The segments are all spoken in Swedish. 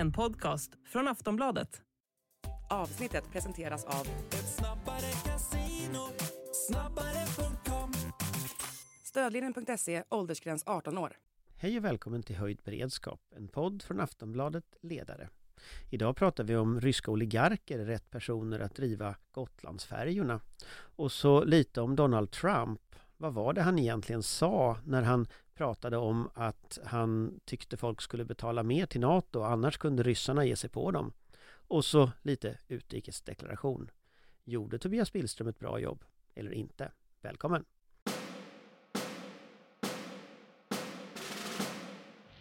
en podcast från Aftonbladet. Avsnittet presenteras av Ett snabbare casino, snabbare.com Stödlinjen.se, åldersgräns 18 år. Hej och välkommen till Höjd beredskap, en podd från Aftonbladet Ledare. Idag pratar vi om ryska oligarker, rätt personer att driva Gotlandsfärjorna. Och så lite om Donald Trump. Vad var det han egentligen sa när han pratade om att han tyckte folk skulle betala mer till NATO, annars kunde ryssarna ge sig på dem. Och så lite utrikesdeklaration. Gjorde Tobias Billström ett bra jobb? Eller inte? Välkommen!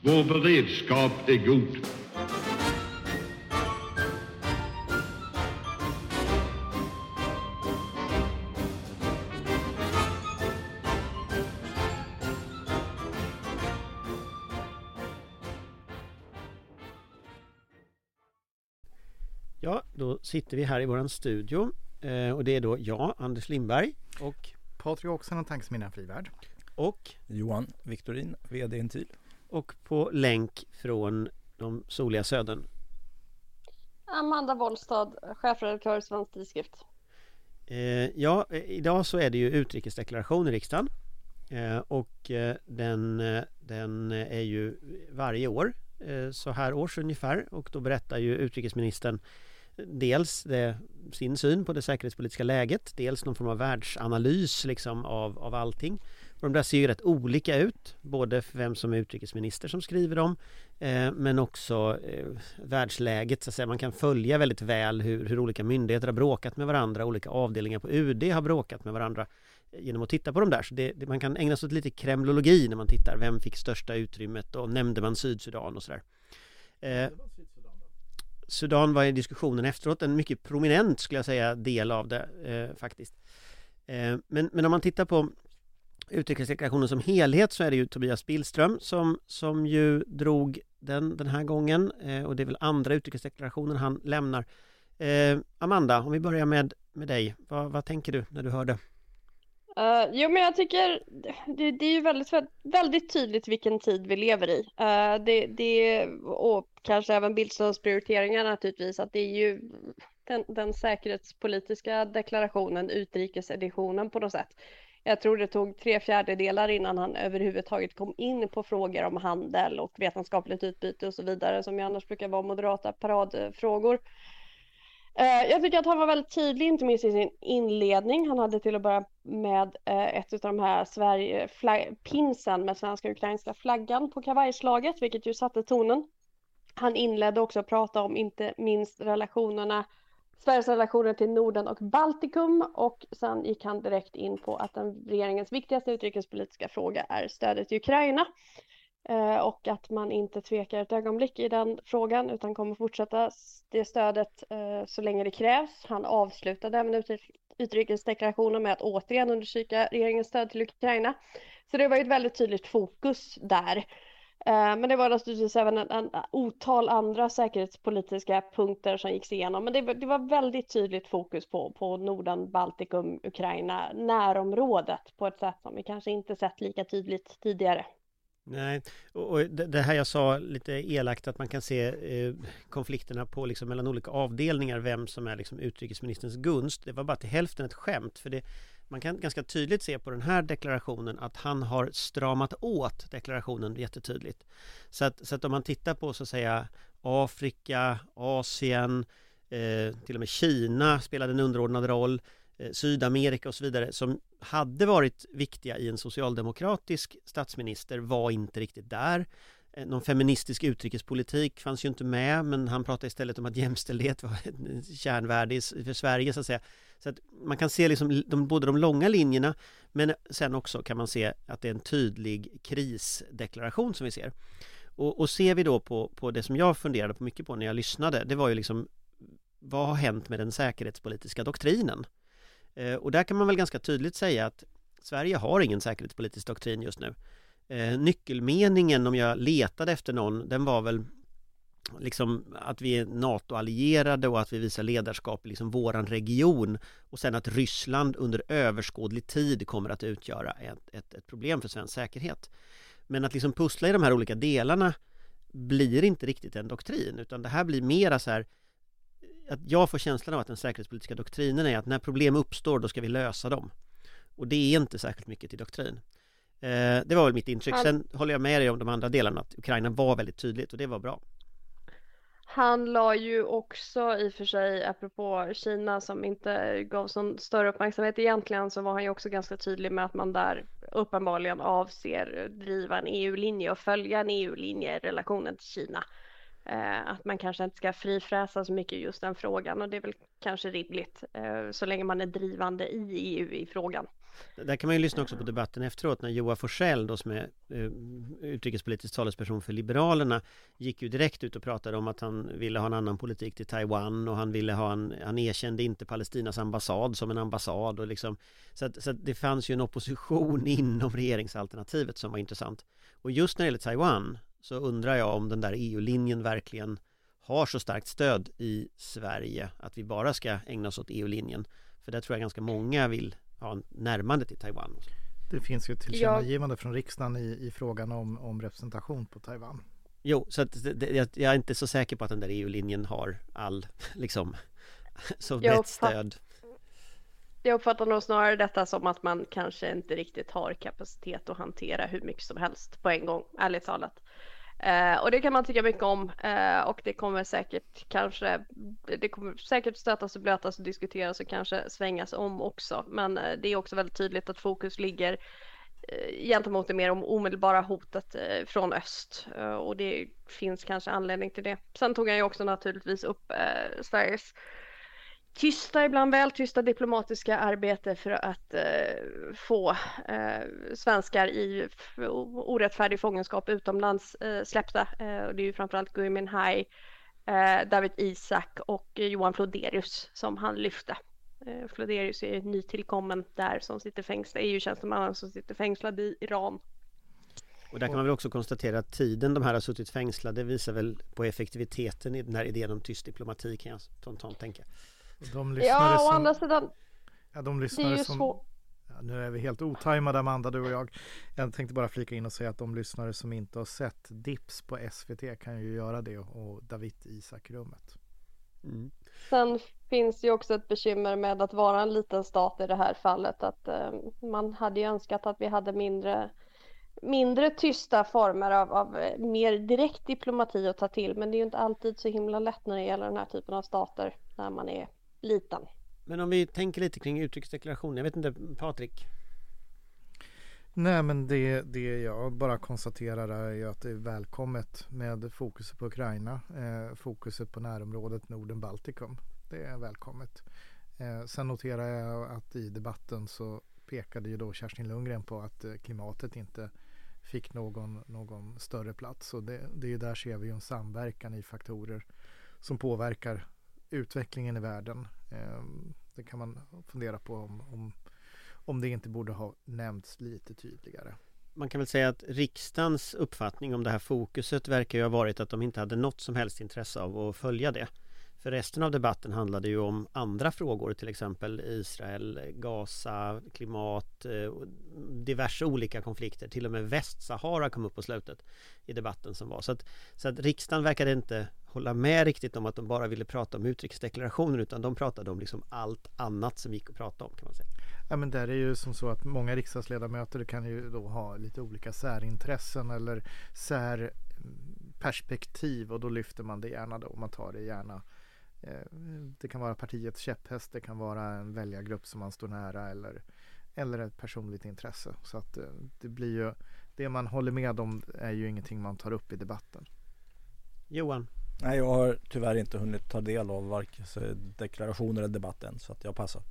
Vår beredskap är god. Sitter vi här i våran studio eh, och det är då jag, Anders Lindberg och, Patrik Oxen och Tankesmedjan Frivärd. och, Johan Viktorin, VD Intil. och på länk från de soliga södern. Amanda Wollstad, chefredaktör Svensk Tidskrift. Eh, ja, eh, idag så är det ju utrikesdeklaration i riksdagen eh, och eh, den, eh, den är ju varje år så här års ungefär och då berättar ju utrikesministern dels det, sin syn på det säkerhetspolitiska läget, dels någon form av världsanalys liksom av, av allting. Och de där ser ju rätt olika ut, både för vem som är utrikesminister som skriver dem eh, men också eh, världsläget, så att säga. Man kan följa väldigt väl hur, hur olika myndigheter har bråkat med varandra, olika avdelningar på UD har bråkat med varandra eh, genom att titta på dem där. Så det, det, man kan ägna sig åt lite kremlologi när man tittar. Vem fick största utrymmet och nämnde man Sydsudan och sådär. Eh, Sudan var i diskussionen efteråt en mycket prominent skulle jag säga del av det eh, faktiskt. Eh, men, men om man tittar på utrikesdeklarationen som helhet så är det ju Tobias Billström som, som ju drog den den här gången eh, och det är väl andra utrikesdeklarationen han lämnar. Eh, Amanda, om vi börjar med, med dig. Vad, vad tänker du när du hör det? Uh, jo, men jag tycker det, det är ju väldigt, väldigt tydligt vilken tid vi lever i. Uh, det, det, och kanske även Billströms prioriteringar naturligtvis, att det är ju den, den säkerhetspolitiska deklarationen, utrikeseditionen på något sätt. Jag tror det tog tre fjärdedelar innan han överhuvudtaget kom in på frågor om handel och vetenskapligt utbyte och så vidare, som ju annars brukar vara moderata paradfrågor. Eh, jag tycker att han var väldigt tydlig, inte minst i sin inledning. Han hade till att börja med eh, ett av de här Sverige, flag, pinsen med svenska och ukrainska flaggan på kavajslaget, vilket ju satte tonen. Han inledde också att prata om inte minst relationerna, Sveriges relationer till Norden och Baltikum och sen gick han direkt in på att den regeringens viktigaste utrikespolitiska fråga är stödet till Ukraina. Eh, och att man inte tvekar ett ögonblick i den frågan utan kommer fortsätta det stödet eh, så länge det krävs. Han avslutade även utrikesdeklarationen med att återigen understryka regeringens stöd till Ukraina. Så det var ett väldigt tydligt fokus där. Eh, men det var naturligtvis även en, en otal andra säkerhetspolitiska punkter som gick igenom. Men det, det var väldigt tydligt fokus på, på Norden, Baltikum, Ukraina, närområdet på ett sätt som vi kanske inte sett lika tydligt tidigare. Nej, och det här jag sa lite elakt att man kan se eh, konflikterna på liksom mellan olika avdelningar vem som är liksom utrikesministerns gunst. Det var bara till hälften ett skämt för det man kan ganska tydligt se på den här deklarationen att han har stramat åt deklarationen jättetydligt. Så att, så att om man tittar på så att säga Afrika, Asien, eh, till och med Kina spelade en underordnad roll Eh, Sydamerika och så vidare som hade varit viktiga i en socialdemokratisk statsminister var inte riktigt där. Eh, någon feministisk utrikespolitik fanns ju inte med men han pratade istället om att jämställdhet var ett kärnvärde för Sverige så att säga. Så att man kan se liksom de, både de långa linjerna men sen också kan man se att det är en tydlig krisdeklaration som vi ser. Och, och ser vi då på, på det som jag funderade på mycket på när jag lyssnade det var ju liksom vad har hänt med den säkerhetspolitiska doktrinen? Eh, och där kan man väl ganska tydligt säga att Sverige har ingen säkerhetspolitisk doktrin just nu. Eh, nyckelmeningen om jag letade efter någon, den var väl liksom att vi är NATO-allierade och att vi visar ledarskap i liksom våran region och sen att Ryssland under överskådlig tid kommer att utgöra ett, ett, ett problem för svensk säkerhet. Men att liksom pussla i de här olika delarna blir inte riktigt en doktrin utan det här blir mera så här att jag får känslan av att den säkerhetspolitiska doktrinen är att när problem uppstår då ska vi lösa dem. Och det är inte särskilt mycket till doktrin. Eh, det var väl mitt intryck. Sen håller jag med dig om de andra delarna att Ukraina var väldigt tydligt och det var bra. Han la ju också i och för sig, apropå Kina som inte gav sån större uppmärksamhet egentligen, så var han ju också ganska tydlig med att man där uppenbarligen avser driva en EU-linje och följa en EU-linje i relationen till Kina. Eh, att man kanske inte ska frifräsa så mycket just den frågan och det är väl kanske rimligt eh, så länge man är drivande i EU i frågan. Där kan man ju lyssna också på debatten efteråt när Joa Forsell då som är eh, utrikespolitisk talesperson för Liberalerna gick ju direkt ut och pratade om att han ville ha en annan politik till Taiwan och han ville ha en, han erkände inte Palestinas ambassad som en ambassad och liksom så att, så att det fanns ju en opposition inom regeringsalternativet som var intressant. Och just när det gäller Taiwan så undrar jag om den där EU-linjen verkligen har så starkt stöd i Sverige att vi bara ska ägna oss åt EU-linjen. För där tror jag ganska många vill ha en närmande till Taiwan. Det finns ju ett tillkännagivande ja. från riksdagen i, i frågan om, om representation på Taiwan. Jo, så att det, jag är inte så säker på att den där EU-linjen har all, liksom, så brett stöd. Jag uppfattar nog snarare detta som att man kanske inte riktigt har kapacitet att hantera hur mycket som helst på en gång, ärligt talat. Eh, och det kan man tycka mycket om eh, och det kommer säkert kanske, det kommer säkert stötas och blötas och diskuteras och kanske svängas om också. Men eh, det är också väldigt tydligt att fokus ligger eh, gentemot det mer om omedelbara hotet eh, från öst eh, och det finns kanske anledning till det. Sen tog jag ju också naturligtvis upp eh, Sveriges tysta, ibland väl tysta diplomatiska arbete för att eh, få eh, svenskar i orättfärdig fångenskap utomlands eh, släppta. Eh, och det är ju framförallt Gui Minhai, eh, David Isak och Johan Floderius som han lyfte. Eh, Floderius är nytillkommen där som sitter fängslad, EU-tjänstemannen som sitter fängslad i Iran. Och där kan man väl också konstatera att tiden de här har suttit fängslade visar väl på effektiviteten i den här idén om tyst diplomati kan jag spontant tänka. De ja, å som, andra sidan. Ja, de lyssnare som... Svår... Ja, nu är vi helt otajmade Amanda, du och jag. Jag tänkte bara flika in och säga att de lyssnare som inte har sett Dips på SVT kan ju göra det och David Isak-rummet. Mm. Sen finns ju också ett bekymmer med att vara en liten stat i det här fallet. Att eh, man hade ju önskat att vi hade mindre mindre tysta former av, av eh, mer direkt diplomati att ta till. Men det är ju inte alltid så himla lätt när det gäller den här typen av stater när man är liten. Men om vi tänker lite kring utrikesdeklarationen, jag vet inte Patrik? Nej men det, det jag bara konstaterar är ju att det är välkommet med fokuset på Ukraina, eh, fokuset på närområdet Norden-Baltikum. Det är välkommet. Eh, sen noterar jag att i debatten så pekade ju då Kerstin Lundgren på att eh, klimatet inte fick någon, någon större plats och det, det är där ser vi en samverkan i faktorer som påverkar utvecklingen i världen. Ehm, det kan man fundera på om, om, om det inte borde ha nämnts lite tydligare. Man kan väl säga att riksdagens uppfattning om det här fokuset verkar ju ha varit att de inte hade något som helst intresse av att följa det. För resten av debatten handlade ju om andra frågor, till exempel Israel, Gaza, klimat, eh, diverse olika konflikter. Till och med Västsahara kom upp på slutet i debatten som var. Så att, så att riksdagen verkade inte hålla med riktigt om att de bara ville prata om utrikesdeklarationen utan de pratade om liksom allt annat som gick att prata om kan man säga. Ja men där är ju som så att många riksdagsledamöter kan ju då ha lite olika särintressen eller särperspektiv och då lyfter man det gärna då. Man tar det gärna det kan vara partiets käpphäst, det kan vara en väljargrupp som man står nära eller, eller ett personligt intresse. Så att eh, det blir ju, det man håller med om är ju ingenting man tar upp i debatten. Johan? Nej, jag har tyvärr inte hunnit ta del av varken deklarationer eller debatten så att jag passar.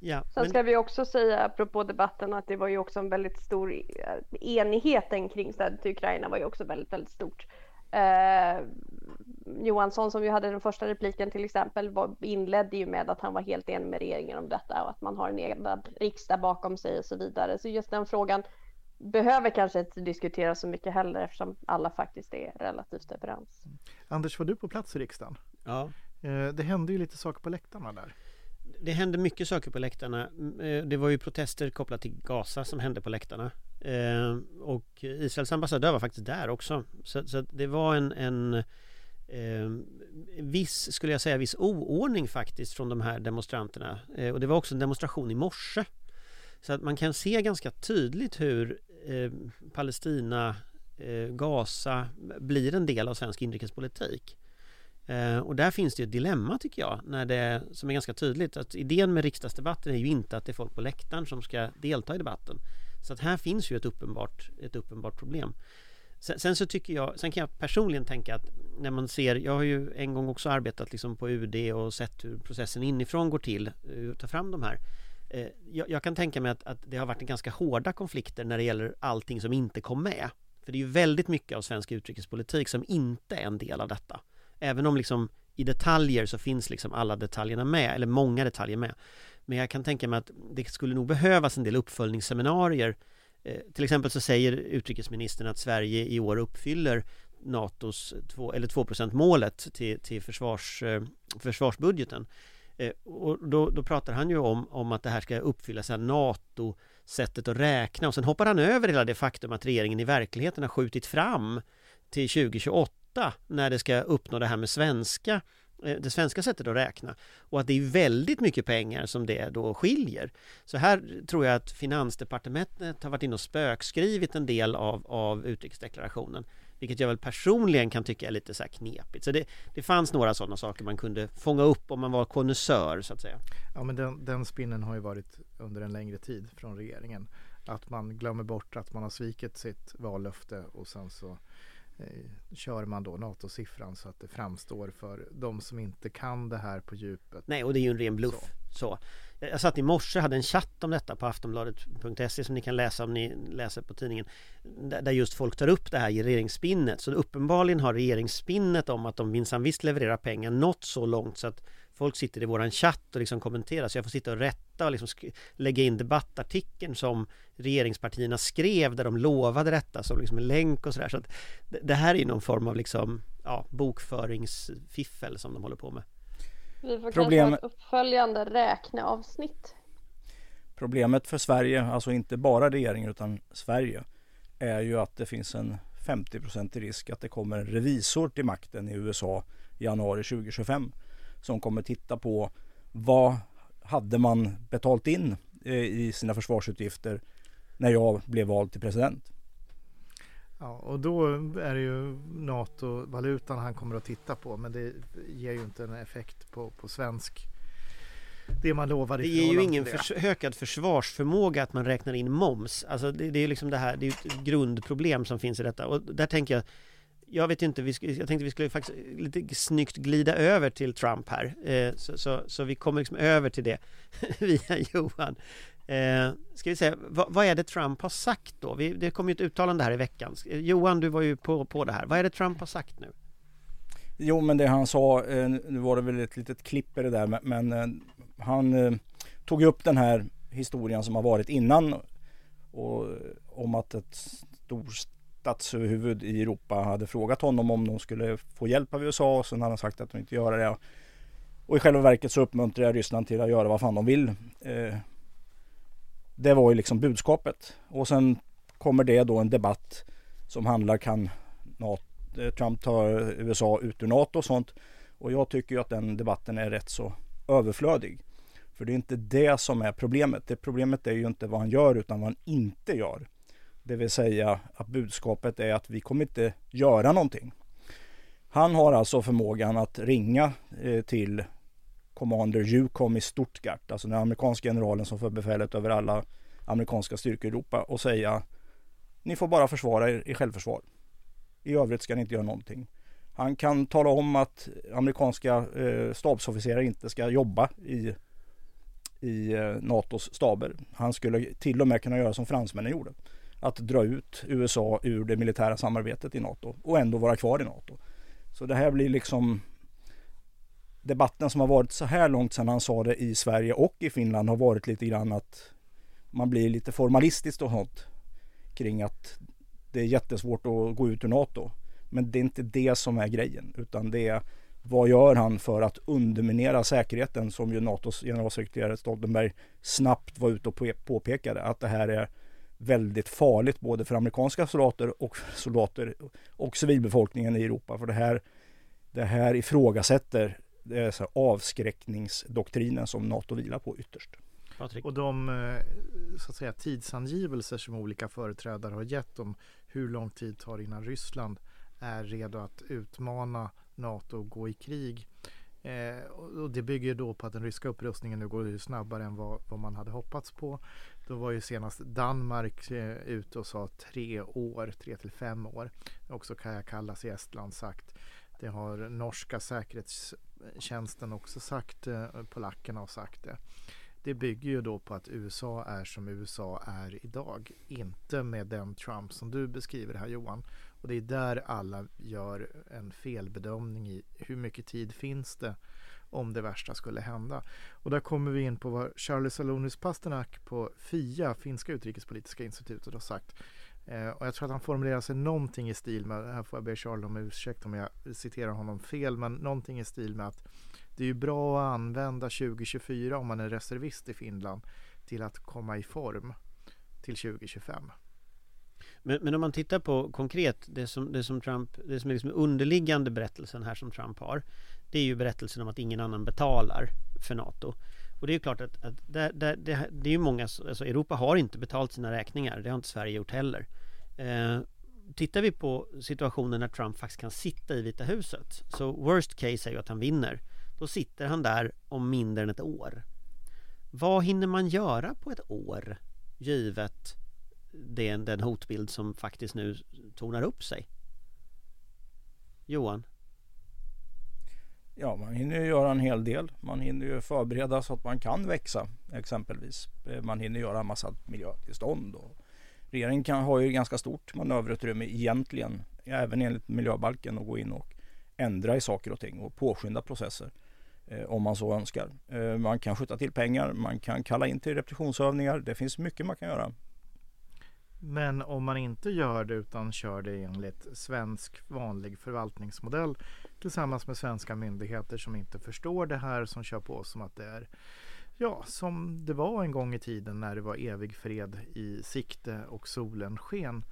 Ja, Sen ska vi också säga apropå debatten att det var ju också en väldigt stor enigheten kring stödet till Ukraina var ju också väldigt, väldigt stort. Eh, Johansson som ju hade den första repliken till exempel var, inledde ju med att han var helt enig med regeringen om detta och att man har en egen riksdag bakom sig och så vidare. Så just den frågan behöver kanske inte diskuteras så mycket heller eftersom alla faktiskt är relativt överens. Anders, var du på plats i riksdagen? Ja. Eh, det hände ju lite saker på läktarna där. det hände mycket saker på läktarna. Eh, Det var ju protester kopplat till Gaza som hände på läktarna. Eh, Och Israels ambassadör var faktiskt där också. Så, så det var en, en eh, viss, skulle jag säga, viss oordning faktiskt från de här demonstranterna. Eh, Och det var också en demonstration i morse. Så att man kan se ganska tydligt hur eh, Palestina, eh, Gaza blir en del av svensk inrikespolitik. Eh, och där finns det ju ett dilemma tycker jag, när det, som är ganska tydligt. Att idén med riksdagsdebatten är ju inte att det är folk på läktaren som ska delta i debatten. Så att här finns ju ett uppenbart, ett uppenbart problem. Sen, sen så tycker jag, sen kan jag personligen tänka att när man ser, jag har ju en gång också arbetat liksom på UD och sett hur processen inifrån går till, eh, att ta fram de här. Eh, jag, jag kan tänka mig att, att det har varit en ganska hårda konflikter när det gäller allting som inte kom med. För det är ju väldigt mycket av svensk utrikespolitik som inte är en del av detta. Även om liksom i detaljer så finns liksom alla detaljerna med, eller många detaljer med. Men jag kan tänka mig att det skulle nog behövas en del uppföljningsseminarier. Eh, till exempel så säger utrikesministern att Sverige i år uppfyller NATOs 2, eller 2 målet till, till försvars, eh, försvarsbudgeten. Eh, och då, då pratar han ju om, om att det här ska uppfylla av NATO sättet att räkna och sen hoppar han över hela det faktum att regeringen i verkligheten har skjutit fram till 2028 när det ska uppnå det här med svenska eh, Eh, det svenska sättet att räkna och att det är väldigt mycket pengar som det då skiljer. Så här tror jag att Finansdepartementet har varit inne och spökskrivit en del av, av utrikesdeklarationen vilket jag väl personligen kan tycka är lite så här knepigt. Så det, det fanns några sådana saker man kunde fånga upp om man var konnässör så att säga. Ja, men den, den spinnen har ju varit under en längre tid från regeringen. Att man glömmer bort att man har svikit sitt vallöfte och sen så kör man då NATO-siffran så att det framstår för de som inte kan det här på djupet. Nej, och det är ju en ren bluff. Så. Jag jag satt i morse hade en chatt om detta på aftonbladet.se som ni kan läsa om ni läser på tidningen. Där just folk tar upp det här i regeringsspinnet. Så uppenbarligen har regeringsspinnet om att de minsann visst levererar pengar nått så långt så att folk sitter i våran chatt och liksom kommenterar. Så jag får sitta och rätta och liksom lägga in debattartikeln som regeringspartierna skrev där de lovade detta som liksom en länk och sådär. Så det- det här är ju någon form av liksom ja, bokföringsfiffel som de håller på med. Vi får Problem- kanske ha ett uppföljande räkneavsnitt. Problemet för Sverige, alltså inte bara regeringen utan Sverige, är ju att det finns en 50% risk att det kommer en revisor till makten i USA i januari 2025 som kommer titta på vad hade man betalt in eh, i sina försvarsutgifter när jag blev vald till president. Ja, och då är det ju NATO-valutan han kommer att titta på men det ger ju inte en effekt på, på svensk det man lovar Det ger ju ingen förs ökad försvarsförmåga att man räknar in moms. Alltså det, det är ju liksom det här, det är ett grundproblem som finns i detta. Och där tänker jag, jag vet inte, vi, sk- jag tänkte vi skulle faktiskt lite snyggt glida över till Trump här. Eh, så, så, så vi kommer liksom över till det via Johan. Eh, ska vi säga, vad, vad är det Trump har sagt då? Vi, det kom ju ett uttalande här i veckan. Eh, Johan, du var ju på, på det här. Vad är det Trump har sagt nu? Jo men det han sa, eh, nu var det väl ett litet klipp i det där men, men eh, han eh, tog upp den här historien som har varit innan och, om att ett stort statsöverhuvud i Europa hade frågat honom om de skulle få hjälp av USA och sen hade han sagt att de inte gör det. Och i själva verket så uppmuntrar jag Ryssland till att göra vad fan de vill. Eh, det var ju liksom budskapet. Och sen kommer det då en debatt som handlar kan eh, Trump ta USA ut ur NATO och sånt. Och jag tycker ju att den debatten är rätt så överflödig. För det är inte det som är problemet. Det problemet är ju inte vad han gör utan vad han inte gör. Det vill säga att budskapet är att vi kommer inte göra någonting. Han har alltså förmågan att ringa eh, till Commander Yukon i Stuttgart, alltså den amerikanska generalen som för befälet över alla amerikanska styrkor i Europa och säga ni får bara försvara er i självförsvar. I övrigt ska ni inte göra någonting. Han kan tala om att amerikanska eh, stabsofficerare inte ska jobba i, i eh, NATOs staber. Han skulle till och med kunna göra som fransmännen gjorde. Att dra ut USA ur det militära samarbetet i NATO och ändå vara kvar i NATO. Så det här blir liksom debatten som har varit så här långt sedan han sa det i Sverige och i Finland har varit lite grann att man blir lite formalistiskt och sånt kring att det är jättesvårt att gå ut ur NATO. Men det är inte det som är grejen utan det är vad gör han för att underminera säkerheten som ju NATOs generalsekreterare Stoltenberg snabbt var ute och påpekade att det här är väldigt farligt både för amerikanska soldater och soldater och civilbefolkningen i Europa. För det här, det här ifrågasätter det är så avskräckningsdoktrinen som NATO vilar på ytterst. Patrik. Och de så att säga, tidsangivelser som olika företrädare har gett om hur lång tid tar innan Ryssland är redo att utmana NATO och gå i krig. Eh, och det bygger då på att den ryska upprustningen nu går snabbare än vad, vad man hade hoppats på. Då var ju senast Danmark eh, ute och sa tre år, tre till fem år. Också Kaja Kallas i Estland sagt. Det har norska säkerhetstjänsten också sagt, eh, polackerna har sagt det. Det bygger ju då på att USA är som USA är idag. Inte med den Trump som du beskriver här Johan. Och det är där alla gör en felbedömning i hur mycket tid finns det om det värsta skulle hända. Och där kommer vi in på vad Charles Salonis Pasternak på FIA, Finska utrikespolitiska institutet, har sagt. Eh, och jag tror att han formulerar sig någonting i stil med, här får jag be Charles om ursäkt om jag citerar honom fel, men någonting i stil med att det är ju bra att använda 2024 om man är reservist i Finland till att komma i form till 2025. Men, men om man tittar på konkret det som, det som Trump, det som är liksom underliggande berättelsen här som Trump har Det är ju berättelsen om att ingen annan betalar för NATO. Och det är ju klart att, att där, där, det, det, är ju många, alltså Europa har inte betalt sina räkningar Det har inte Sverige gjort heller. Eh, Tittar vi på situationen när Trump faktiskt kan sitta i Vita huset Så worst case är ju att han vinner. Då sitter han där om mindre än ett år. Vad hinner man göra på ett år? Givet den, den hotbild som faktiskt nu tonar upp sig? Johan? Ja, man hinner ju göra en hel del. Man hinner ju förbereda så att man kan växa exempelvis. Eh, man hinner göra en massa miljötillstånd. Och regeringen kan, har ju ganska stort manöverutrymme egentligen, även enligt miljöbalken, att gå in och ändra i saker och ting och påskynda processer eh, om man så önskar. Eh, man kan skjuta till pengar, man kan kalla in till repetitionsövningar. Det finns mycket man kan göra. Men om man inte gör det utan kör det enligt svensk vanlig förvaltningsmodell tillsammans med svenska myndigheter som inte förstår det här som kör på som att det är ja, som det var en gång i tiden när det var evig fred i sikte och solen sken.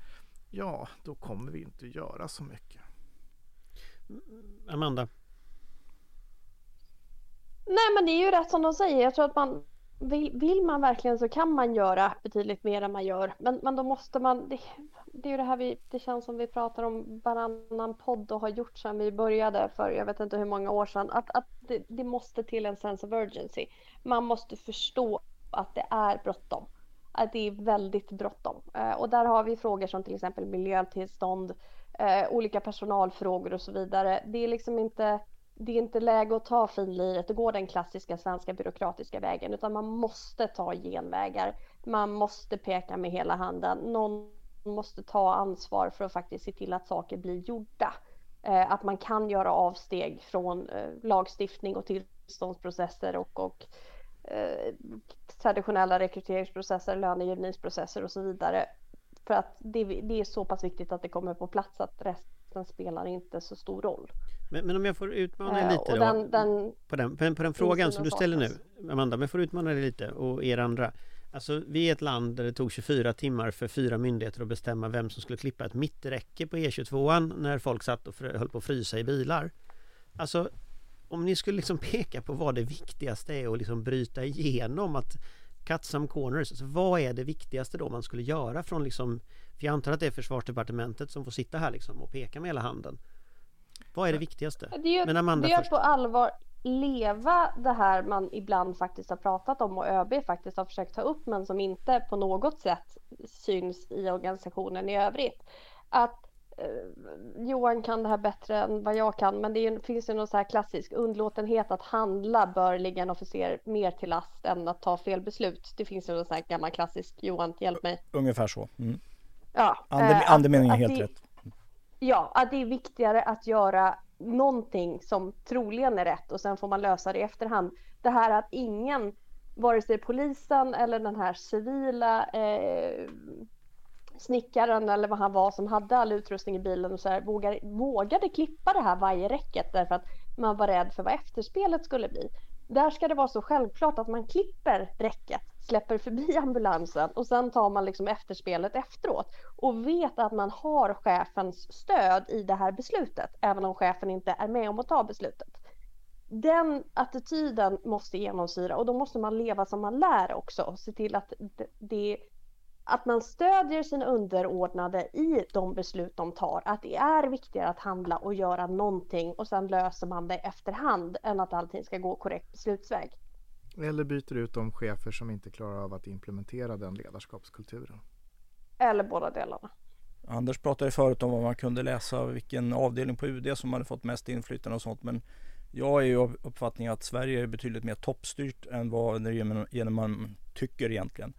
Ja, då kommer vi inte göra så mycket. Amanda? Nej, men det är ju rätt som de säger. Jag tror att man vill, vill man verkligen så kan man göra betydligt mer än man gör. Men, men då måste man, det, det är ju det här vi, det känns som vi pratar om varannan podd och har gjort sedan vi började för jag vet inte hur många år sedan. Att, att det, det måste till en sense of urgency. Man måste förstå att det är bråttom. Att det är väldigt bråttom. Eh, och där har vi frågor som till exempel miljötillstånd, eh, olika personalfrågor och så vidare. Det är liksom inte det är inte läge att ta finliret och gå den klassiska svenska byråkratiska vägen utan man måste ta genvägar. Man måste peka med hela handen. Någon måste ta ansvar för att faktiskt se till att saker blir gjorda. Eh, att man kan göra avsteg från eh, lagstiftning och tillståndsprocesser och, och eh, traditionella rekryteringsprocesser, lönegivningsprocesser och så vidare. För att det, det är så pass viktigt att det kommer på plats att resten spelar inte så stor roll. Men, men om jag får utmana dig lite då, den, den, på, den, på, den, på den frågan som du ställer nu Amanda, om jag får utmana dig lite och er andra. Alltså vi är ett land där det tog 24 timmar för fyra myndigheter att bestämma vem som skulle klippa ett mitträcke på E22 när folk satt och höll på att frysa i bilar. Alltså om ni skulle liksom peka på vad det viktigaste är och liksom bryta igenom att cut some corners, alltså vad är det viktigaste då man skulle göra från liksom För jag antar att det är försvarsdepartementet som får sitta här liksom och peka med hela handen vad är det viktigaste? Det är, Men Amanda det är först. på allvar leva det här man ibland faktiskt har pratat om och ÖB faktiskt har försökt ta upp men som inte på något sätt syns i organisationen i övrigt. Att eh, Johan kan det här bättre än vad jag kan men det är, finns ju någon så här klassisk underlåtenhet att handla bör ligga en officer mer till last än att ta fel beslut. Det finns ju någon sån här gammal klassisk Johan, hjälp mig. Ungefär så. Mm. Ja, Ande, eh, andemeningen är helt det, rätt. Ja, att det är viktigare att göra någonting som troligen är rätt och sen får man lösa det i efterhand. Det här att ingen, vare sig polisen eller den här civila eh, snickaren eller vad han var som hade all utrustning i bilen och så här, vågade, vågade klippa det här vajerräcket därför att man var rädd för vad efterspelet skulle bli. Där ska det vara så självklart att man klipper räcket, släpper förbi ambulansen och sen tar man liksom efterspelet efteråt och vet att man har chefens stöd i det här beslutet, även om chefen inte är med om att ta beslutet. Den attityden måste genomsyra och då måste man leva som man lär också och se till att det att man stödjer sina underordnade i de beslut de tar. Att det är viktigare att handla och göra någonting och sen löser man det efterhand än att allting ska gå korrekt beslutsväg. Eller byter ut de chefer som inte klarar av att implementera den ledarskapskulturen. Eller båda delarna. Anders pratade förut om vad man kunde läsa, vilken avdelning på UD som hade fått mest inflytande och sånt. Men jag är ju av uppfattningen att Sverige är betydligt mer toppstyrt än vad genom man tycker egentligen.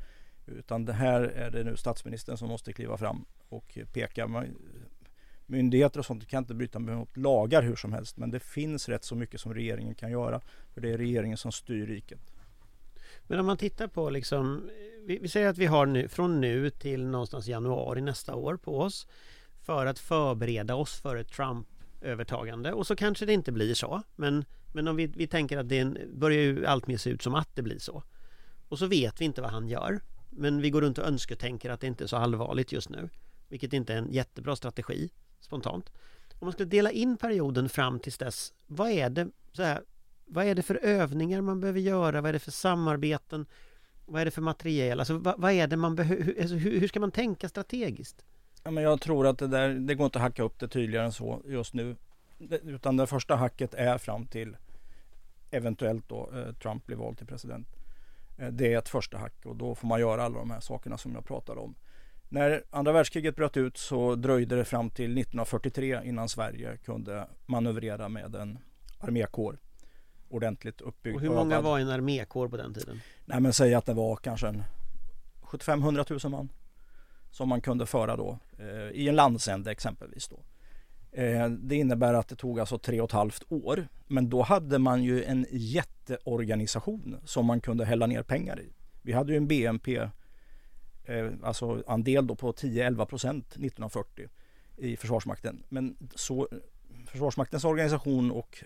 Utan det här är det nu statsministern som måste kliva fram och peka. Myndigheter och sånt kan inte bryta mot lagar hur som helst. Men det finns rätt så mycket som regeringen kan göra. För det är regeringen som styr riket. Men om man tittar på liksom, vi, vi säger att vi har nu, från nu till någonstans januari nästa år på oss för att förbereda oss för ett Trump-övertagande och så kanske det inte blir så. Men, men om vi, vi tänker att det börjar ju alltmer se ut som att det blir så. Och så vet vi inte vad han gör. Men vi går runt och önsketänker att det inte är så allvarligt just nu. Vilket inte är en jättebra strategi spontant. Om man skulle dela in perioden fram tills dess, vad är det, så här, vad är det för övningar man behöver göra? Vad är det för samarbeten? Vad är det för materiel? Alltså vad, vad är det man behöver, alltså, hur, hur, ska man tänka strategiskt? Ja, men jag tror att det där, det går inte att hacka upp det tydligare än så just nu. Utan det första hacket är fram till eventuellt då eh, Trump blir vald till president. Eh, det är ett första hack och då får man göra alla de här sakerna som jag pratade om. När andra världskriget bröt ut så dröjde det fram till 1943 innan Sverige kunde manövrera med en armékår ordentligt uppbyggd. Och hur många var en armékår på den tiden? Nej men säg att det var kanske en 75-100 000 man som man kunde föra då eh, i en landsände exempelvis då. Eh, det innebär att det tog alltså tre och ett halvt år. Men då hade man ju en jätteorganisation som man kunde hälla ner pengar i. Vi hade ju en BNP, eh, alltså andel då på 10-11 procent 1940 i Försvarsmakten. Men så, Försvarsmaktens organisation och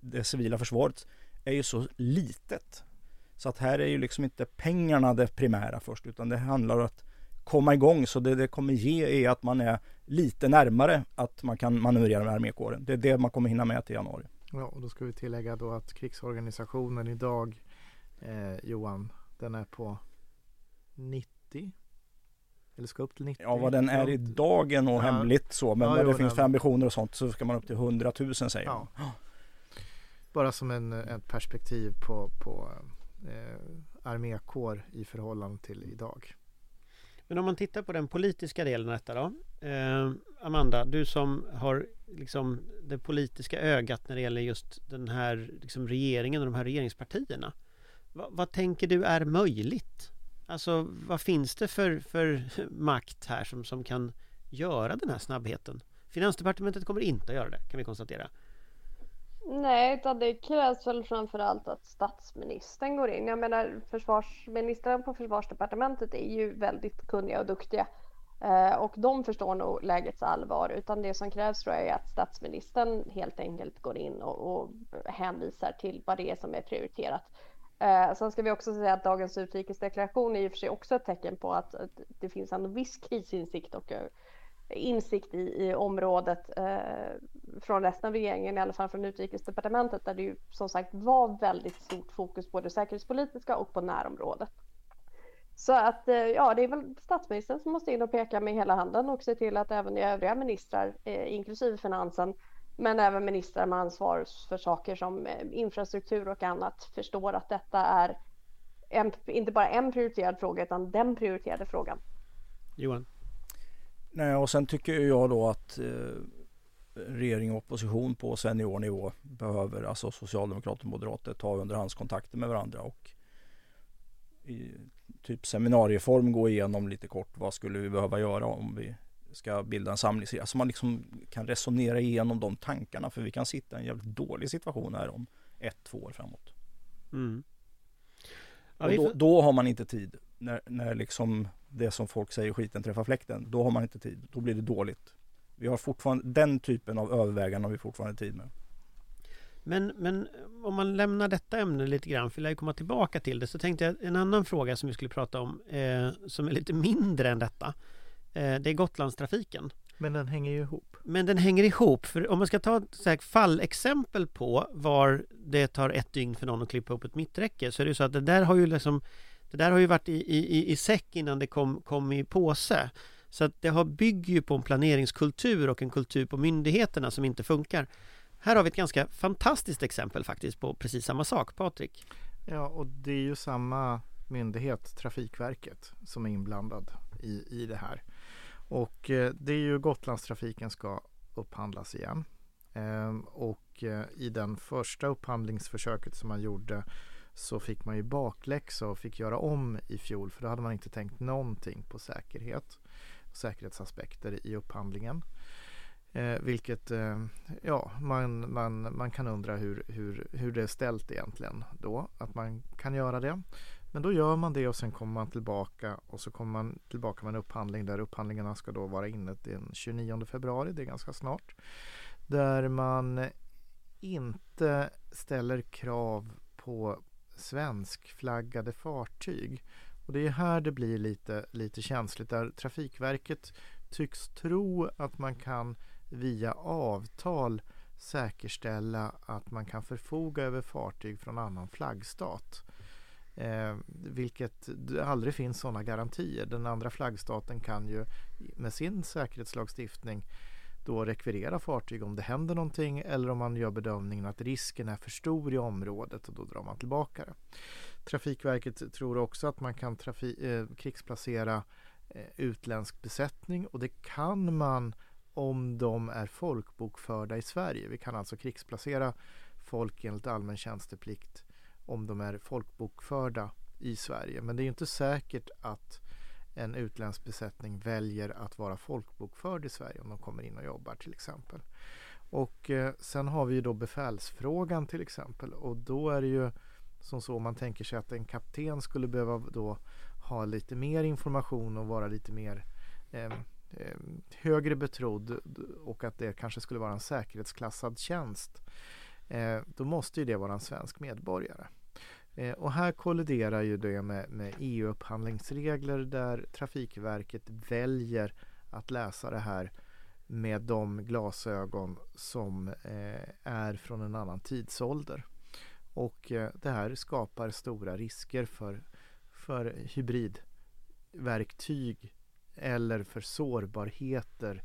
det civila försvaret är ju så litet. Så att här är ju liksom inte pengarna det primära först utan det handlar om att komma igång. Så det det kommer ge är att man är lite närmare att man kan manövrera med armékåren. Det är det man kommer hinna med till januari. Ja, och då ska vi tillägga då att krigsorganisationen idag, eh, Johan, den är på 90? Eller ska upp till 90? Ja, vad den är idag är nog ja. hemligt så. Men ja, vad det finns för ambitioner och sånt så ska man upp till 100 000 säger ja. man. Bara som en, ett perspektiv på, på eh, armékår i förhållande till idag. Men om man tittar på den politiska delen av detta då. Eh, Amanda, du som har liksom det politiska ögat när det gäller just den här liksom regeringen och de här regeringspartierna. Va, vad tänker du är möjligt? Alltså vad finns det för, för makt här som, som kan göra den här snabbheten? Finansdepartementet kommer inte att göra det kan vi konstatera. Nej, utan det krävs väl framförallt att statsministern går in. Jag menar försvarsministern på försvarsdepartementet är ju väldigt kunniga och duktiga. Eh, och de förstår nog lägets allvar. Utan det som krävs tror jag är att statsministern helt enkelt går in och, och hänvisar till vad det är som är prioriterat. Eh, sen ska vi också säga att dagens utrikesdeklaration är i och för sig också ett tecken på att, att det finns en viss krisinsikt och insikt i, i området eh, från resten av regeringen, i alla fall från utrikesdepartementet, där det ju som sagt var väldigt stort fokus på det säkerhetspolitiska och på närområdet. Så att eh, ja, det är väl statsministern som måste in och peka med hela handen och se till att även övriga ministrar, eh, inklusive finansen, men även ministrar med ansvar för saker som eh, infrastruktur och annat förstår att detta är en, inte bara en prioriterad fråga utan den prioriterade frågan. Johan? Nej, och sen tycker jag då att eh, regering och opposition på seniornivå behöver, alltså socialdemokrater och moderater, ta underhandskontakter med varandra och i typ seminarieform gå igenom lite kort vad skulle vi behöva göra om vi ska bilda en samlingsregering. Alltså man liksom kan resonera igenom de tankarna för vi kan sitta i en jävligt dålig situation här om ett, två år framåt. Mm. Ja, och då, då, har man inte tid när, när liksom det som folk säger skiten träffar fläkten, då har man inte tid. Då blir det dåligt. Vi har fortfarande den typen av överväganden har vi fortfarande tid med. Men, men om man lämnar detta ämne lite grann, för jag ju komma tillbaka till det, så tänkte jag en annan fråga som vi skulle prata om, eh, som är lite mindre än detta. Eh, det är Gotlandstrafiken. Men den hänger ju ihop. Men den hänger ihop, för om man ska ta ett så här fallexempel på var det tar ett dygn för någon att klippa upp ett mitträcke, så är det ju så att det där har ju liksom det där har ju varit i, i, i säck innan det kom, kom i påse. Så att det har bygger ju på en planeringskultur och en kultur på myndigheterna som inte funkar. Här har vi ett ganska fantastiskt exempel faktiskt på precis samma sak. Patrik? Ja, och det är ju samma myndighet, Trafikverket, som är inblandad i, i det här. Och eh, det är ju Gotlandstrafiken ska upphandlas igen. Eh, och eh, i den första upphandlingsförsöket som man gjorde så fick man ju bakläxa och fick göra om i fjol för då hade man inte tänkt någonting på säkerhet och säkerhetsaspekter i upphandlingen. Eh, vilket, eh, ja, man, man, man kan undra hur, hur, hur det är ställt egentligen då, att man kan göra det. Men då gör man det och sen kommer man tillbaka och så kommer man tillbaka med en upphandling där upphandlingarna ska då vara inne den 29 februari, det är ganska snart. Där man inte ställer krav på svenskflaggade fartyg. Och det är här det blir lite, lite känsligt där Trafikverket tycks tro att man kan via avtal säkerställa att man kan förfoga över fartyg från annan flaggstat. Eh, vilket det aldrig finns sådana garantier. Den andra flaggstaten kan ju med sin säkerhetslagstiftning då rekvirera fartyg om det händer någonting eller om man gör bedömningen att risken är för stor i området och då drar man tillbaka det. Trafikverket tror också att man kan trafi- eh, krigsplacera eh, utländsk besättning och det kan man om de är folkbokförda i Sverige. Vi kan alltså krigsplacera folk enligt allmän tjänsteplikt om de är folkbokförda i Sverige. Men det är inte säkert att en utländsk besättning väljer att vara folkbokförd i Sverige om de kommer in och jobbar till exempel. Och eh, sen har vi ju då befälsfrågan till exempel och då är det ju som så man tänker sig att en kapten skulle behöva då ha lite mer information och vara lite mer eh, eh, högre betrodd och att det kanske skulle vara en säkerhetsklassad tjänst. Eh, då måste ju det vara en svensk medborgare. Eh, och här kolliderar ju det med, med EU-upphandlingsregler där Trafikverket väljer att läsa det här med de glasögon som eh, är från en annan tidsålder. Och eh, det här skapar stora risker för, för hybridverktyg eller för sårbarheter eh,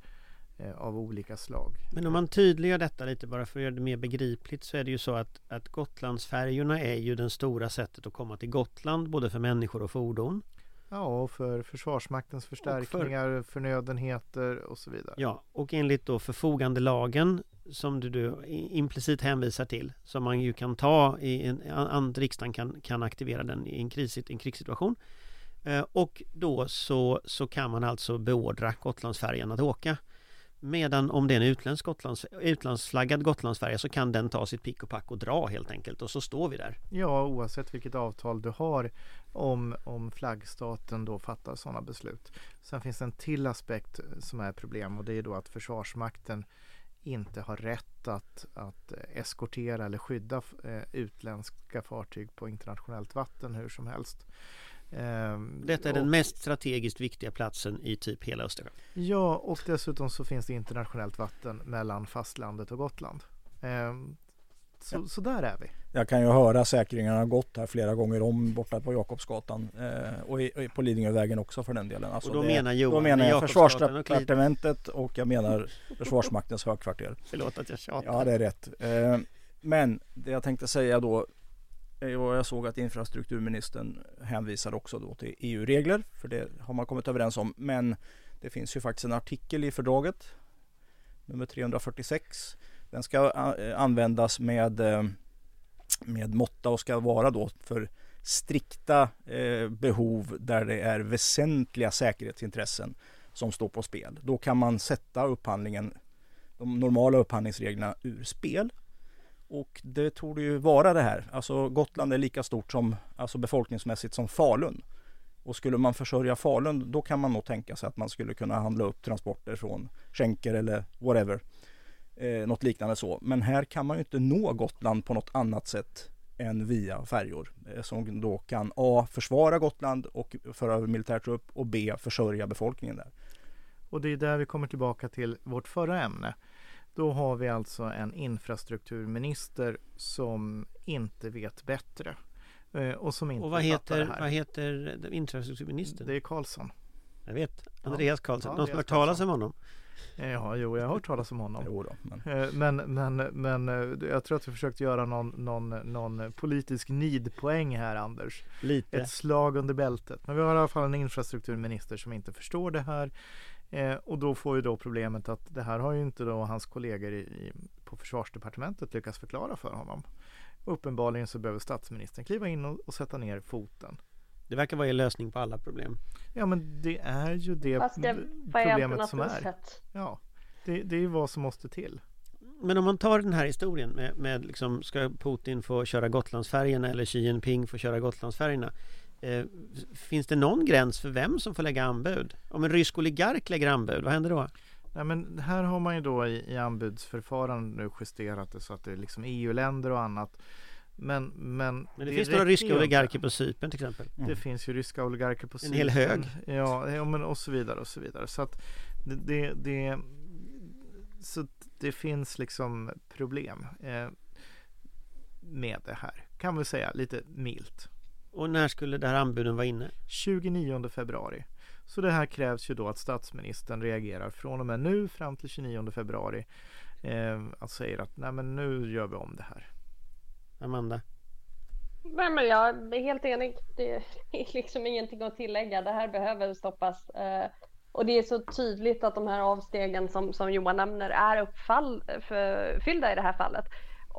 av olika slag. Men om man tydliggör detta lite bara för att göra det mer begripligt så är det ju så att, att Gotlandsfärjorna är ju den stora sättet att komma till Gotland både för människor och fordon. Ja, och för Försvarsmaktens förstärkningar, för... förnödenheter och så vidare. Ja, och enligt då förfogandelagen som du, du implicit hänvisar till som man ju kan ta i en, an, riksdagen kan, kan aktivera den i en, kris, en krigssituation. Eh, och då så, så kan man alltså beordra Gotlandsfärjan att åka. Medan om det är en utländsk Gotlands, utlandsflaggad Gotlandsfärja så kan den ta sitt pick och pack och dra helt enkelt och så står vi där. Ja, oavsett vilket avtal du har om, om flaggstaten då fattar sådana beslut. Sen finns det en till aspekt som är problem och det är då att Försvarsmakten inte har rätt att, att eskortera eller skydda eh, utländska fartyg på internationellt vatten hur som helst. Ehm, Detta är och, den mest strategiskt viktiga platsen i typ hela Östersjön. Ja, och dessutom så finns det internationellt vatten mellan fastlandet och Gotland. Ehm, så, ja. så där är vi. Jag kan ju höra säkringarna gått här flera gånger om borta på Jakobsgatan eh, och, i, och på Lidingövägen också för den delen. Alltså och då det, menar Johan Då menar jag Försvarsdepartementet och jag menar Försvarsmaktens högkvarter. Förlåt att jag tjatar. Ja, det är rätt. Eh, men det jag tänkte säga då och Eh, jag såg att infrastrukturministern hänvisade också då till EU-regler, för det har man kommit överens om. Men det finns ju faktiskt en artikel i fördraget, nummer 346. Den ska eh, användas med, eh, med måtta och ska vara då för strikta behov där det är väsentliga säkerhetsintressen som står på spel. Då kan man sätta upphandlingen, de normala upphandlingsreglerna ur spel och det tog ju vara det här. Alltså Gotland är lika stort som, alltså befolkningsmässigt som Falun. Och skulle man försörja Falun då kan man nog tänka sig att man skulle kunna handla upp transporter från Schenker eller whatever. Eh, något liknande så. Men här kan man ju inte nå Gotland på något annat sätt än via färjor eh, som då kan A. försvara Gotland och föra över militärtrupp och B. försörja befolkningen där. Och det är där vi kommer tillbaka till vårt förra ämne. Då har vi alltså en infrastrukturminister som inte vet bättre. eh, Och som inte Och vad heter, det här. vad heter infrastrukturministern? Det är Karlsson. Jag vet, Andreas Karlsson. Ja, Någon som har hört talas om honom? Eh, Ja, jo, jag har hört talas om honom. Jo då, men... Eh, Men, men, men jag tror att du försökte göra någon, någon, någon politisk nidpoäng här Anders. Lite. Ett slag under bältet. Men vi har i alla fall en infrastrukturminister som inte förstår det här. Eh, och då får ju då problemet att det här har ju inte då hans kollegor i, i, på försvarsdepartementet lyckats förklara för honom. Uppenbarligen så behöver statsministern kliva in och, och sätta ner foten. Det verkar vara en lösning på alla problem. Ja men det är ju det Fast det, problemet som är. Ja, det, det är ju vad som måste till. Men om man tar den här historien med, med liksom, ska Putin få köra Gotlandsfärjorna eller Xi Jinping få köra Gotlandsfärjorna? Eh, finns det någon gräns för vem som får lägga anbud? Om en rysk oligark lägger anbud, vad händer då? Nej, men här har man ju då i, i anbudsförfarandet nu justerat det så att det är liksom EU-länder och annat. Men, men, Men det, finns några ryska oligarker på Cypern till exempel. Det finns ju ryska oligarker på En hel Cypern. hög. Ja, ja, men och så vidare och så vidare. Så att det, det, det, så det finns liksom problem eh, med det här. Kan vi säga lite milt. Och när skulle det här anbuden vara inne? 29 februari. Så det här krävs ju då att statsministern reagerar från och med nu fram till 29 februari. Eh, att säga att nej men nu gör vi om det här. Amanda? Nej, men jag är helt enig. Det är liksom ingenting att tillägga. Det här behöver stoppas. Eh, Och det är så tydligt att de här avstegen som, som Johan nämner är uppfyllda i det här fallet.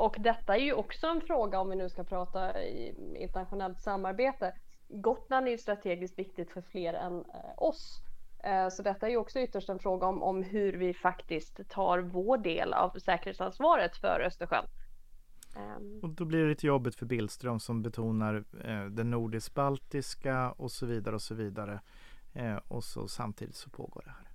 Och detta är ju också en fråga om vi nu ska prata i internationellt samarbete. Gotland är ju strategiskt viktigt för fler än eh, oss. Eh, Så detta är ju också ytterst en fråga om, om hur vi faktiskt tar vår del av säkerhetsansvaret för Östersjön. Ehm, Och då blir det lite jobbigt för Billström som betonar eh, det nordisk-baltiska och så vidare och så vidare. Eh, och så samtidigt så pågår det här.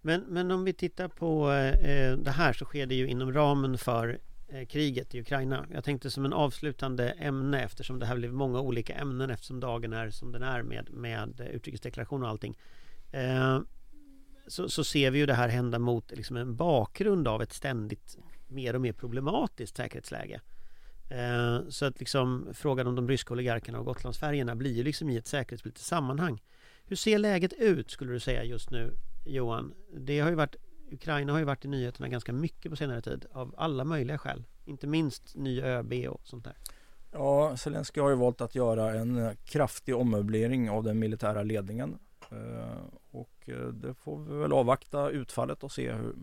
Men, men om vi tittar på eh, det här så sker det ju inom ramen för Eh, kriget i Ukraina. Jag tänkte som en avslutande ämne eftersom det här blev många olika ämnen eftersom dagen är som den är med, med utrikesdeklaration och allting. Eh, så, så ser vi ju det här hända mot liksom en bakgrund av ett ständigt mer och mer problematiskt säkerhetsläge. Eh, så att liksom frågan om de ryska oligarkerna och Gotlandsfärjorna blir ju liksom i ett säkerhetspolitiskt sammanhang. Hur ser läget ut skulle du säga just nu Johan? Det har ju varit Ukraina har ju varit i nyheterna ganska mycket på senare tid av alla möjliga skäl. Inte minst ny ÖB och sånt där. Ja, Zelenskyj har ju valt att göra en eh, kraftig ommöblering av den militära ledningen. Eh, och eh, det får vi väl avvakta utfallet och se hur,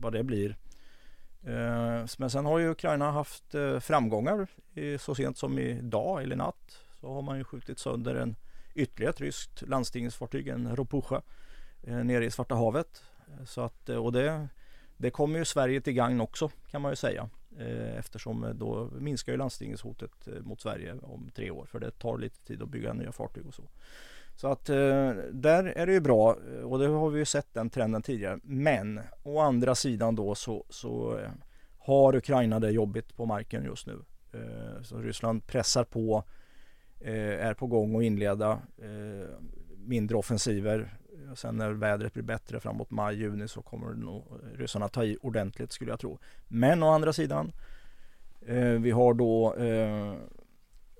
vad det blir. Men sen har ju Ukraina haft framgångar. Så sent som idag eller i natt så har man ju skjutit sönder en ytterligare ett ryskt landstigningsfartyg, en Ropusha, nere i Svarta havet. Så att, eh, och det, det kommer ju Sverige till gagn också kan man ju säga. Eh, eftersom eh, då minskar ju landstigningshotet mot Sverige om tre år. För det tar lite tid att bygga nya fartyg och så. Så att där är det ju bra och det har vi ju sett den trenden tidigare. Men å andra sidan då så, så har Ukraina det jobbigt på marken just nu. Så Ryssland pressar på, är på gång att inleda mindre offensiver. Sen när vädret blir bättre framåt maj, juni så kommer nog ryssarna ta i ordentligt skulle jag tro. Men å andra sidan, eh, vi har då eh,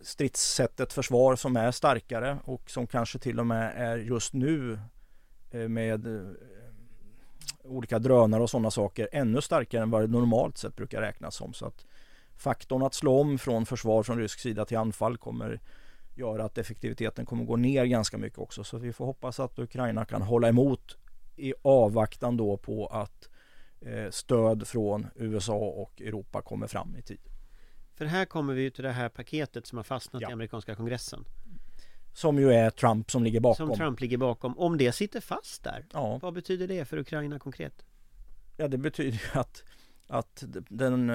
stridssättet försvar som är starkare och som kanske till och med är just nu eh, med eh, olika drönare och sådana saker ännu starkare än vad det normalt sett brukar räknas som. Så att faktorn att slå om från försvar från rysk sida till anfall kommer göra att effektiviteten kommer gå ner ganska mycket också. Så vi får hoppas att Ukraina kan hålla emot i avvaktan då på att eh, stöd från USA och Europa kommer fram i tid. För här kommer vi till det här paketet som har fastnat Ja. i amerikanska kongressen. Som ju är Trump som ligger bakom. Som Trump ligger bakom. Om det sitter fast där, Ja. vad betyder det för Ukraina konkret? Ja, det betyder att, att den,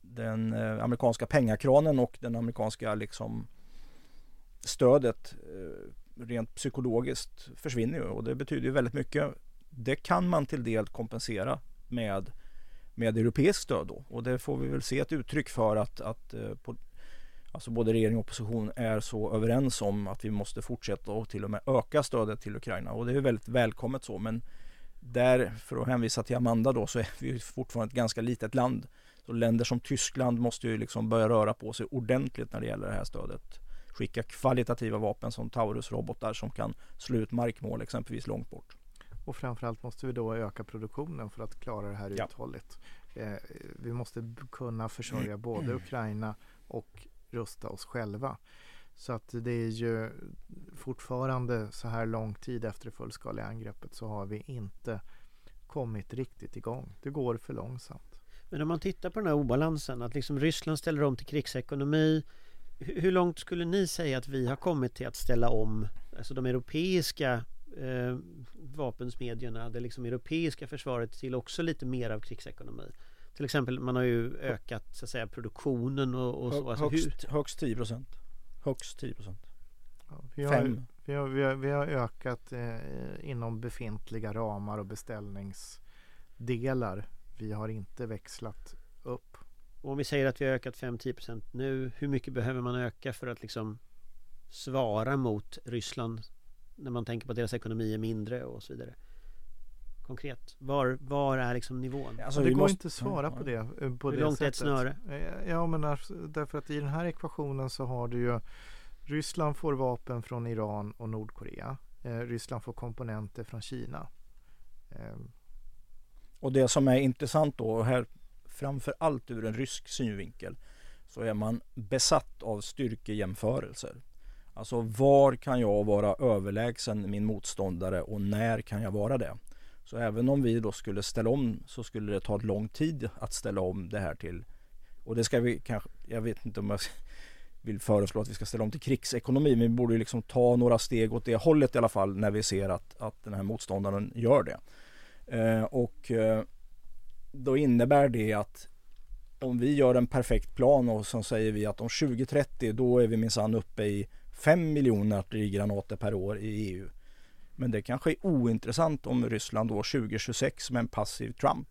den eh, amerikanska pengakranen och den amerikanska liksom stödet eh, rent psykologiskt försvinner ju och det betyder ju väldigt mycket. Det kan man till del kompensera med, med europeiskt stöd då och det får vi väl se ett uttryck för att, att eh, på, alltså både regering och opposition är så överens om att vi måste fortsätta och till och med öka stödet till Ukraina och det är väldigt välkommet så men där, för att hänvisa till Amanda då, så är vi fortfarande ett ganska litet land. Så länder som Tyskland måste ju liksom börja röra på sig ordentligt när det gäller det här stödet. Skicka kvalitativa vapen som Taurus-robotar som kan slå ut markmål exempelvis långt bort. Och framförallt måste vi då öka produktionen för att klara det här Ja. uthålligt. Eh, vi måste kunna försörja både Ukraina och rusta oss själva. Så att det är ju fortfarande så här lång tid efter det fullskaliga angreppet så har vi inte kommit riktigt igång. Det går för långsamt. Men om man tittar på den här obalansen, att liksom Ryssland ställer om till krigsekonomi. Hur långt skulle ni säga att vi har kommit till att ställa om, alltså de europeiska eh, vapensmedjorna, det liksom europeiska försvaret till också lite mer av krigsekonomi? Till exempel, man har ju ökat så att säga produktionen och, och så. Alltså, hur, högst, högst 10 procent. Högst 10 procent. Ja, vi, har, Fem. vi, har, vi, har, vi har ökat eh, inom befintliga ramar och beställningsdelar. Vi har inte växlat. Och om vi säger att vi har ökat 5-10% nu, hur mycket behöver man öka för att liksom svara mot Ryssland när man tänker på att deras ekonomi är mindre och så vidare? Konkret, var, var är liksom nivån? Alltså, det vi går måste- inte att svara på ja. det. eh, På Hur det långt är ett snöre? Eh, Ja, men där- därför att i den här ekvationen så har du ju Ryssland får vapen från Iran och Nordkorea. Eh, Ryssland får komponenter från Kina. Eh, Och det som är intressant då, och här framför allt ur en rysk synvinkel, så är man besatt av styrkejämförelser. Alltså var kan jag vara överlägsen min motståndare och när kan jag vara det? Så även om vi då skulle ställa om så skulle det ta lång tid att ställa om det här till och det ska vi kanske, jag vet inte om jag vill föreslå att vi ska ställa om till krigsekonomi men vi borde ju liksom ta några steg åt det hållet i alla fall när vi ser att, att den här motståndaren gör det. Eh, och eh, då innebär det att om vi gör en perfekt plan och så säger vi att om 2030 då är vi minsann uppe i 5 miljoner artillerigranater per år i EU. Men det kanske är ointressant om Ryssland då 2026 med en passiv Trump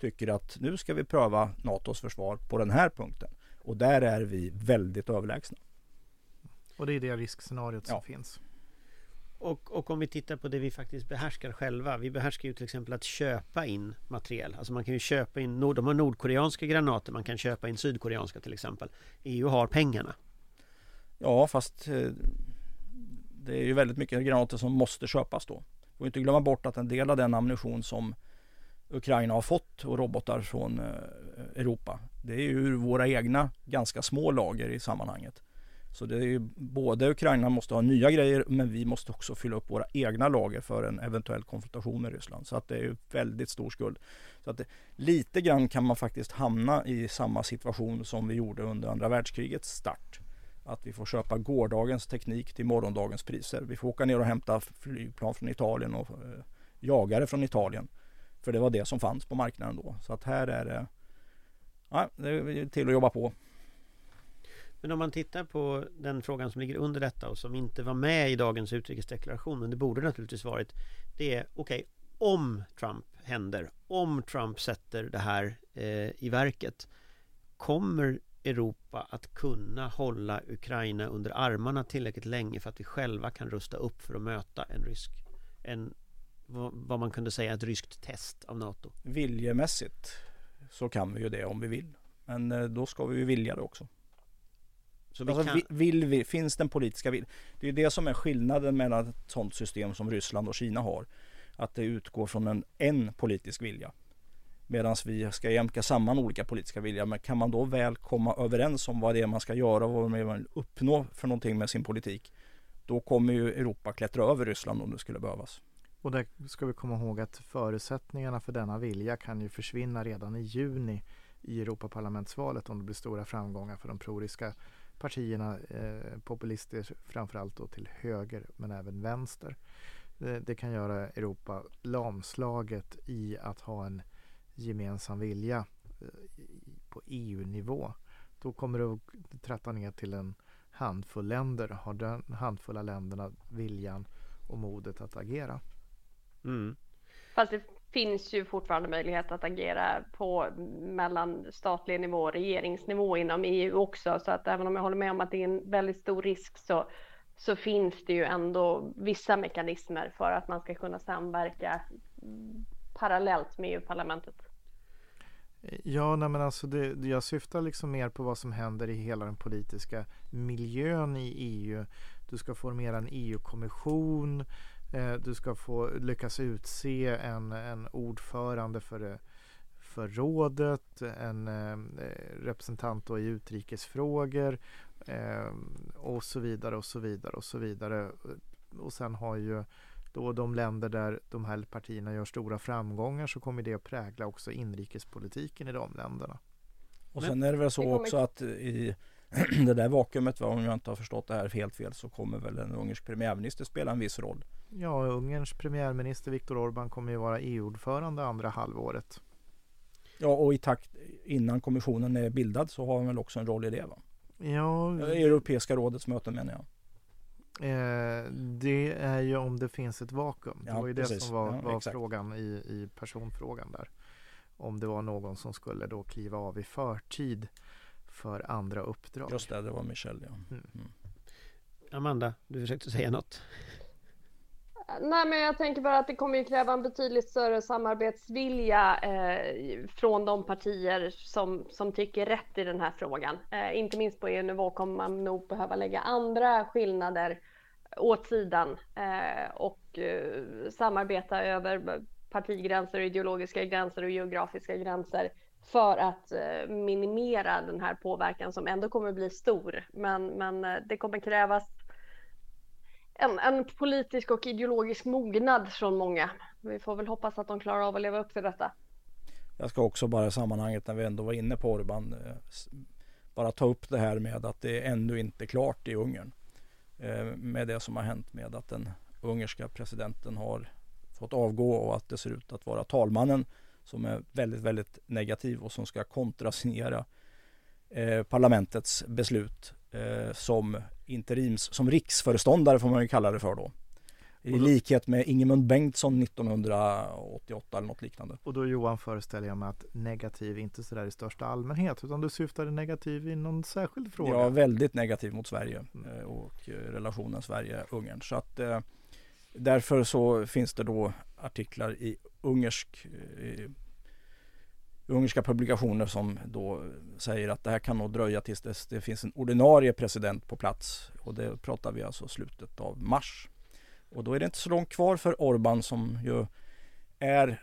tycker att nu ska vi pröva NATOs försvar på den här punkten. Och där är vi väldigt överlägsna. och det är det riskscenariot som Ja. finns. Och, och om vi tittar på det vi faktiskt behärskar själva. Vi behärskar ju till exempel att köpa in materiel. Alltså man kan ju köpa in, nord, de har nordkoreanska granater, man kan köpa in sydkoreanska till exempel. EU har pengarna. Ja, fast eh, det är ju väldigt mycket granater som måste köpas då. Får inte glömma bort att en del av den ammunition som Ukraina har fått och robotar från eh, Europa. Det är ju ur våra egna ganska små lager i sammanhanget. Så det är ju både Ukraina måste ha nya grejer men vi måste också fylla upp våra egna lager för en eventuell konfrontation med Ryssland. Så att det är ju väldigt stor skuld. Så att det, lite grann kan man faktiskt hamna i samma situation som vi gjorde under andra världskrigets start. Att vi får köpa gårdagens teknik till morgondagens priser. Vi får åka ner och hämta flygplan från Italien och eh, jagare från Italien. För det var det som fanns på marknaden då. Så att här är det, ja, det är till att jobba på. Men om man tittar på den frågan som ligger under detta och som inte var med i dagens utrikesdeklaration, men det borde naturligtvis varit, det är okej, om Trump händer, om Trump sätter det här eh, i verket, kommer Europa att kunna hålla Ukraina under armarna tillräckligt länge för att vi själva kan rusta upp för att möta en rysk, en, vad, man kunde säga, ett ryskt test av NATO? Viljemässigt så kan vi ju det om vi vill. Men eh, då ska vi ju vilja det också. Så vi Alltså, kan, vi- vill vi, finns den politiska viljan? Det är det som är skillnaden mellan ett sådant system som Ryssland och Kina har. Att det utgår från en, en politisk vilja. Medan vi ska jämka samman olika politiska viljor. Men kan man då väl komma överens om vad det är man ska göra och vad man vill uppnå för någonting med sin politik. Då kommer ju Europa klättra över Ryssland om det skulle behövas. Och där ska vi komma ihåg att förutsättningarna för denna vilja kan ju försvinna redan i juni i Europaparlamentsvalet om det blir stora framgångar för de proryska partierna, eh, populister framförallt då till höger men även vänster. Det, det kan göra Europa lamslaget i att ha en gemensam vilja eh, på EU-nivå. Då kommer det att tratta ner till en handfull länder. Har den handfulla länderna viljan och modet att agera? Mm. Fast det finns ju fortfarande möjlighet att agera på mellanstatlig nivå och regeringsnivå inom EU också. Så att även om jag håller med om att det är en väldigt stor risk så, så finns det ju ändå vissa mekanismer för att man ska kunna samverka parallellt med EU-parlamentet. Ja, nej men alltså det, jag syftar liksom mer på vad som händer i hela den politiska miljön i EU. Du ska formera en EU-kommission. Eh, du ska få lyckas utse en, en ordförande för, för rådet, en eh, representant då i utrikesfrågor eh, och så vidare och så vidare och så vidare. Och sen har ju då de länder där de här partierna gör stora framgångar så kommer det att prägla också inrikespolitiken i de länderna. Och sen är det väl så Det kommer- också att i det där vakuumet, va, om jag inte har förstått det här helt fel, så kommer väl en ungersk premiärminister spela en viss roll. Ja, Ungerns premiärminister Viktor Orbán kommer ju vara EU-ordförande andra halvåret. Ja, och i takt innan kommissionen är bildad så har han väl också en roll i det va? Ja, Europeiska rådets möten menar jag. eh, det är ju om det finns ett vakuum. Det Ja, var ju det precis. som var, Ja, var exakt. frågan i, i personfrågan där. Om det var någon som skulle då kliva av i förtid för andra uppdrag. Just det, det var Michel ja. Mm. Mm. Amanda, du försökte säga något. Nej, men jag tänker bara att det kommer ju kräva en betydligt större samarbetsvilja eh, från de partier som, som tycker rätt i den här frågan. Eh, inte minst på EU-nivå kommer man nog behöva lägga andra skillnader åt sidan eh, och eh, samarbeta över partigränser, ideologiska gränser och geografiska gränser för att eh, minimera den här påverkan som ändå kommer bli stor. Men, men eh, det kommer krävas en, en politisk och ideologisk mognad från många. Vi får väl hoppas att de klarar av att leva upp till detta. Jag ska också bara i sammanhanget när vi ändå var inne på Orban eh, bara ta upp det här med att det är ännu inte klart i Ungern. Eh, med det som har hänt med att den ungerska presidenten har fått avgå och att det ser ut att vara talmannen som är väldigt, väldigt negativ och som ska kontrasignera eh, parlamentets beslut eh, som interims, som riksföreståndare får man ju kalla det för då. I då- likhet med Ingemund Bengtsson 1988 eller något liknande. Och då Johan föreställer jag mig att negativ inte sådär i största allmänhet utan du syftade negativ i någon särskild fråga. Är väldigt negativ mot Sverige Mm. eh, och eh, relationen Sverige-Ungern. Så att eh, därför så finns det då artiklar i ungersk ungerska publikationer som då säger att det här kan nog dröja tills dess det finns en ordinarie president på plats. Och det pratar vi alltså slutet av mars. Och då är det inte så långt kvar för Orban som ju är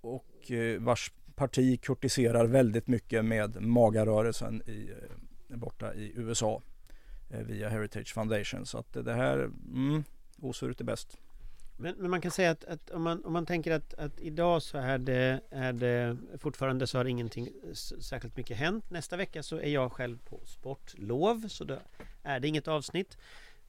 och eh, vars parti kurtiserar väldigt mycket med magarörelsen i, eh, borta i USA eh, via Heritage Foundation. Så att det här, mm, osuret är bäst. Men, men man kan säga att, att om, man, om man tänker att, att idag så är det, är det fortfarande så har ingenting särskilt mycket hänt. Nästa vecka så är jag själv på sportlov så då är det inget avsnitt.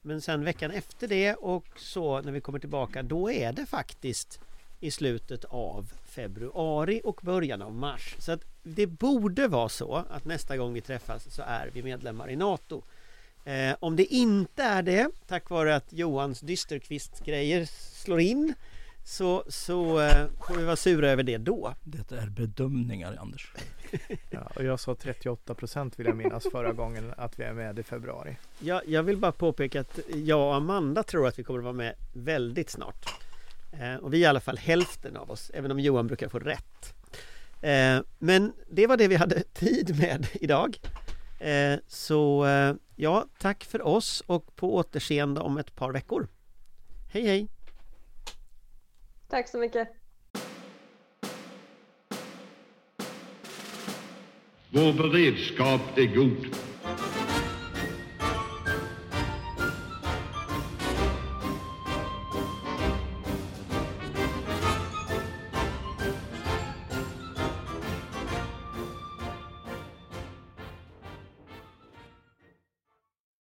Men sen veckan efter det och så när vi kommer tillbaka då är det faktiskt i slutet av februari och början av mars. Så att det borde vara så att nästa gång vi träffas så är vi medlemmar i NATO. Eh, om det inte är det, tack vare att Johans dysterkvist-grejer slår in, så, så eh, får vi vara sura över det då. Det är bedömningar Anders. Ja, och jag sa 38 procent vill jag minnas förra gången att vi är med i februari. Jag, jag vill bara påpeka att jag och Amanda tror att vi kommer att vara med väldigt snart. Eh, och vi är i alla fall hälften av oss, även om Johan brukar få rätt. Eh, men det var det vi hade tid med idag. Eh, så eh, ja, tack för oss och på återseende om ett par veckor. Hej hej! Tack så mycket. Vår beredskap är god.